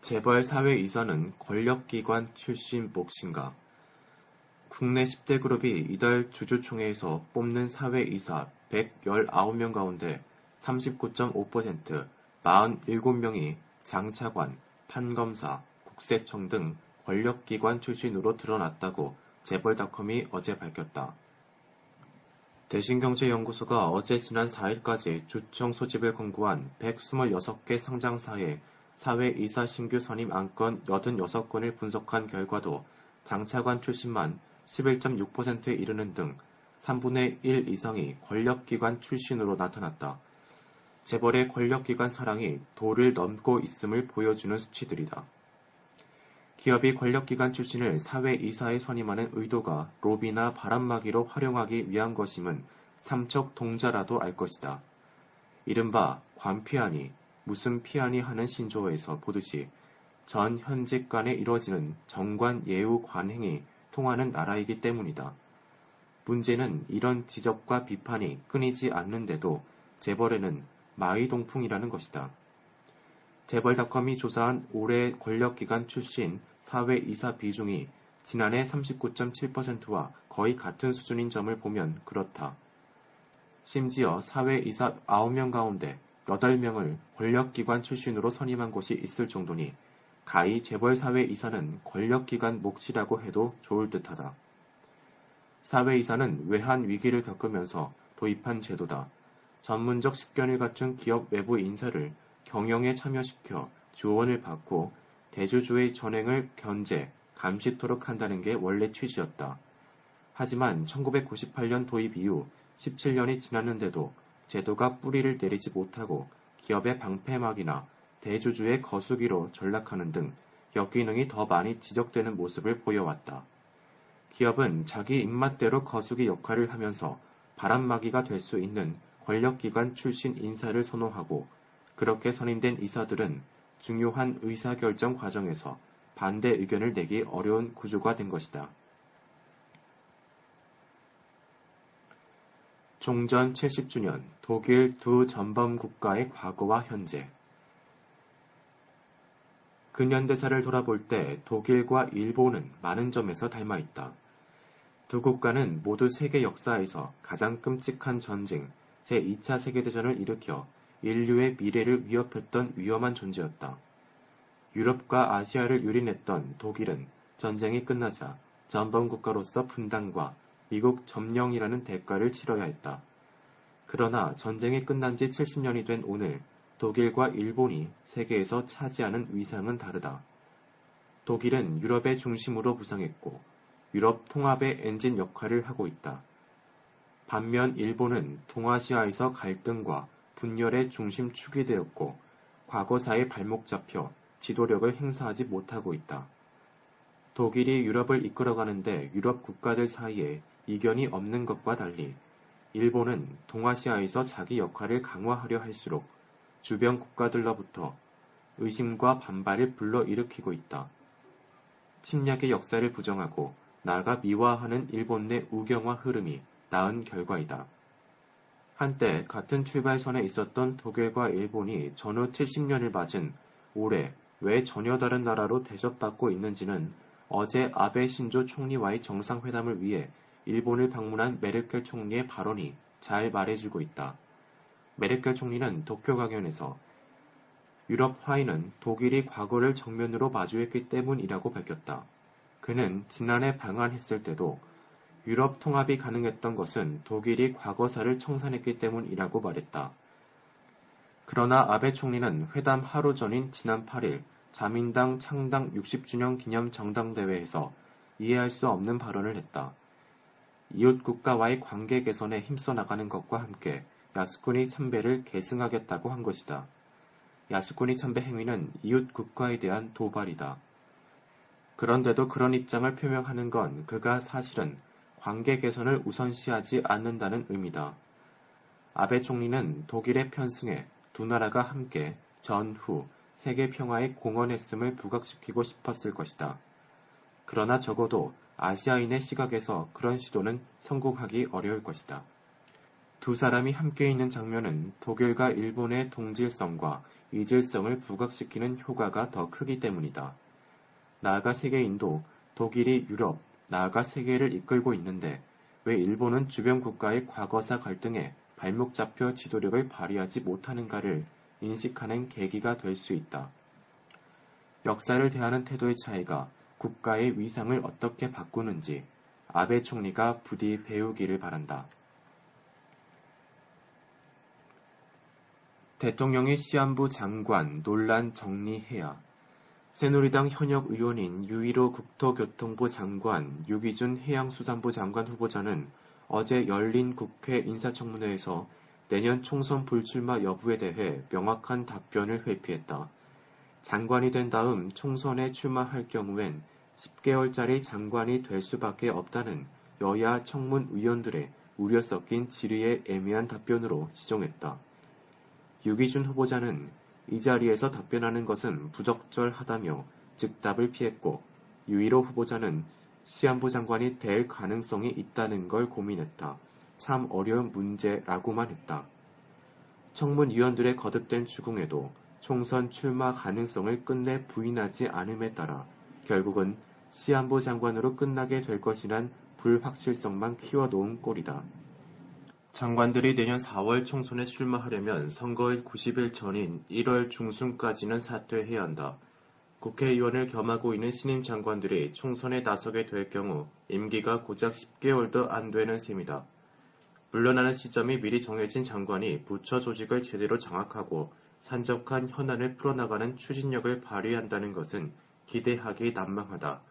재벌 사회이사는 권력기관 출신 몫인가 국내 10대 그룹이 이달 주주총회에서 뽑는 사회 이사 119명 가운데 39.5% 47명이 장차관, 판검사, 국세청 등 권력기관 출신으로 드러났다고 재벌닷컴이 어제 밝혔다. 대신경제연구소가 어제 지난 4일까지 주총 소집을 권고한 126개 상장사의 사회이사 신규 선임 안건 86건을 분석한 결과도 장차관 출신만 11.6%에 이르는 등 3분의 1 이상이 권력기관 출신으로 나타났다. 재벌의 권력기관 사랑이 도를 넘고 있음을 보여주는 수치들이다. 기업이 권력기관 출신을 사회이사에 선임하는 의도가 로비나 바람막이로 활용하기 위한 것임은 삼척 동자라도 알 것이다. 이른바 관피하니 무슨 피하니 하는 신조어에서 보듯이 전 현직 간에 이뤄지는 정관 예우 관행이 통하는 나라이기 때문이다. 문제는 이런 지적과 비판이 끊이지 않는데도 재벌에는 마이동풍이라는 것이다. 재벌닷컴이 조사한 올해 권력기관 출신 사회이사 비중이 지난해 39.7%와 거의 같은 수준인 점을 보면 그렇다. 심지어 사회이사 9명 가운데 8명을 권력기관 출신으로 선임한 곳이 있을 정도니 가히 재벌사회 이사는 권력기관 몫이라고 해도 좋을 듯하다. 사회 이사는 외환 위기를 겪으면서 도입한 제도다. 전문적 식견을 갖춘 기업 외부 인사를 경영에 참여시켜 조언을 받고 대주주의 전횡을 견제, 감시토록 한다는 게 원래 취지였다. 하지만 1998년 도입 이후 17년이 지났는데도 제도가 뿌리를 내리지 못하고 기업의 방패막이나 대주주의 거수기로 전락하는 등 역기능이 더 많이 지적되는 모습을 보여왔다. 기업은 자기 입맛대로 거수기 역할을 하면서 바람막이가 될 수 있는 권력기관 출신 인사를 선호하고 그렇게 선임된 이사들은 중요한 의사결정 과정에서 반대 의견을 내기 어려운 구조가 된 것이다. 종전 70주년 독일 두 전범 국가의 과거와 현재 근현대사를 돌아볼 때 독일과 일본은 많은 점에서 닮아 있다. 두 국가는 모두 세계 역사에서 가장 끔찍한 전쟁, 제2차 세계대전을 일으켜 인류의 미래를 위협했던 위험한 존재였다. 유럽과 아시아를 유린했던 독일은 전쟁이 끝나자 전범 국가로서 분단과 미국 점령이라는 대가를 치러야 했다. 그러나 전쟁이 끝난 지 70년이 된 오늘 독일과 일본이 세계에서 차지하는 위상은 다르다. 독일은 유럽의 중심으로 부상했고 유럽 통합의 엔진 역할을 하고 있다. 반면 일본은 동아시아에서 갈등과 분열의 중심축이 되었고 과거사에 발목 잡혀 지도력을 행사하지 못하고 있다. 독일이 유럽을 이끌어가는데 유럽 국가들 사이에 이견이 없는 것과 달리 일본은 동아시아에서 자기 역할을 강화하려 할수록 주변 국가들로부터 의심과 반발을 불러일으키고 있다. 침략의 역사를 부정하고 나아가 미화하는 일본 내 우경화 흐름이 낳은 결과이다. 한때 같은 출발선에 있었던 독일과 일본이 전후 70년을 맞은 올해 왜 전혀 다른 나라로 대접받고 있는지는 어제 아베 신조 총리와의 정상회담을 위해 일본을 방문한 메르켈 총리의 발언이 잘 말해주고 있다. 메르켈 총리는 도쿄 강연에서 유럽 화인은 독일이 과거를 정면으로 마주했기 때문이라고 밝혔다. 그는 지난해 방한했을 때도 유럽 통합이 가능했던 것은 독일이 과거사를 청산했기 때문이라고 말했다. 그러나 아베 총리는 회담 하루 전인 지난 8일 자민당 창당 60주년 기념 정당대회에서 이해할 수 없는 발언을 했다. 이웃 국가와의 관계 개선에 힘써 나가는 것과 함께 야스쿠니 참배를 계승하겠다고 한 것이다. 야스쿠니 참배 행위는 이웃 국가에 대한 도발이다. 그런데도 그런 입장을 표명하는 건 그가 사실은 관계 개선을 우선시하지 않는다는 의미다. 아베 총리는 독일에 편승해 두 나라가 함께 전후 세계 평화에 공헌했음을 부각시키고 싶었을 것이다. 그러나 적어도 아시아인의 시각에서 그런 시도는 성공하기 어려울 것이다. 두 사람이 함께 있는 장면은 독일과 일본의 동질성과 이질성을 부각시키는 효과가 더 크기 때문이다. 나아가 세계인도 독일이 유럽, 나아가 세계를 이끌고 있는데 왜 일본은 주변 국가의 과거사 갈등에 발목 잡혀 지도력을 발휘하지 못하는가를 인식하는 계기가 될 수 있다. 역사를 대하는 태도의 차이가 국가의 위상을 어떻게 바꾸는지 아베 총리가 부디 배우기를 바란다. 대통령의 시안부 장관 논란 정리해야 새누리당 현역 의원인 유일호 국토교통부 장관, 유기준 해양수산부 장관 후보자는 어제 열린 국회 인사청문회에서 내년 총선 불출마 여부에 대해 명확한 답변을 회피했다. 장관이 된 다음 총선에 출마할 경우엔 10개월짜리 장관이 될 수밖에 없다는 여야 청문 위원들의 우려 섞인 질의에 애매한 답변으로 지정했다. 유기준 후보자는 이 자리에서 답변하는 것은 부적절하다며 즉답을 피했고 유일호 후보자는 시안부 장관이 될 가능성이 있다는 걸 고민했다. 참 어려운 문제라고만 했다. 청문위원들의 거듭된 추궁에도 총선 출마 가능성을 끝내 부인하지 않음에 따라 결국은 시안부 장관으로 끝나게 될 것이란 불확실성만 키워놓은 꼴이다. 장관들이 내년 4월 총선에 출마하려면 선거일 90일 전인 1월 중순까지는 사퇴해야 한다. 국회의원을 겸하고 있는 신임 장관들이 총선에 나서게 될 경우 임기가 고작 10개월도 안 되는 셈이다. 물러나는 시점이 미리 정해진 장관이 부처 조직을 제대로 장악하고 산적한 현안을 풀어나가는 추진력을 발휘한다는 것은 기대하기 난망하다.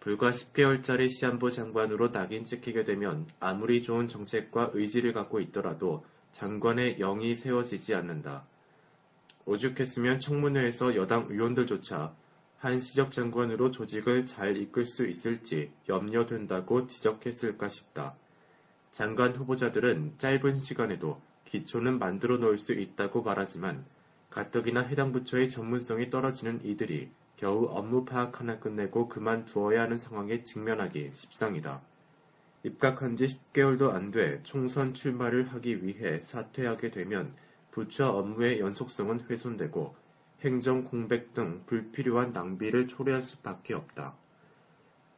불과 10개월짜리 시안부 장관으로 낙인 찍히게 되면 아무리 좋은 정책과 의지를 갖고 있더라도 장관의 영이 세워지지 않는다. 오죽했으면 청문회에서 여당 의원들조차 한시적 장관으로 조직을 잘 이끌 수 있을지 염려된다고 지적했을까 싶다. 장관 후보자들은 짧은 시간에도 기초는 만들어 놓을 수 있다고 말하지만 가뜩이나 해당 부처의 전문성이 떨어지는 이들이 겨우 업무 파악 하나 끝내고 그만두어야 하는 상황에 직면하기 십상이다. 입각한 지 10개월도 안 돼 총선 출마를 하기 위해 사퇴하게 되면 부처 업무의 연속성은 훼손되고 행정 공백 등 불필요한 낭비를 초래할 수밖에 없다.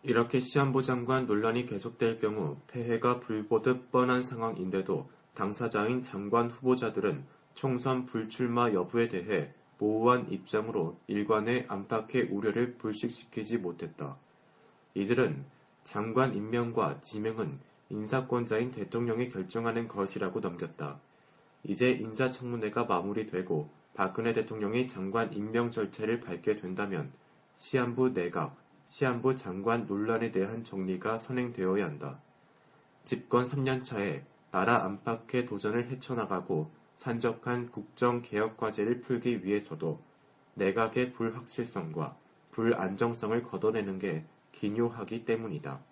이렇게 시한부 장관 논란이 계속될 경우 폐해가 불보듯 뻔한 상황인데도 당사자인 장관 후보자들은 총선 불출마 여부에 대해 모호한 입장으로 일관의 안팎의 우려를 불식시키지 못했다. 이들은 장관 임명과 지명은 인사권자인 대통령이 결정하는 것이라고 넘겼다. 이제 인사청문회가 마무리되고 박근혜 대통령이 장관 임명 절차를 밟게 된다면 시안부 내각, 시안부 장관 논란에 대한 정리가 선행되어야 한다. 집권 3년 차에 나라 안팎의 도전을 헤쳐나가고 산적한 국정개혁 과제를 풀기 위해서도 내각의 불확실성과 불안정성을 걷어내는 게 기묘하기 때문이다.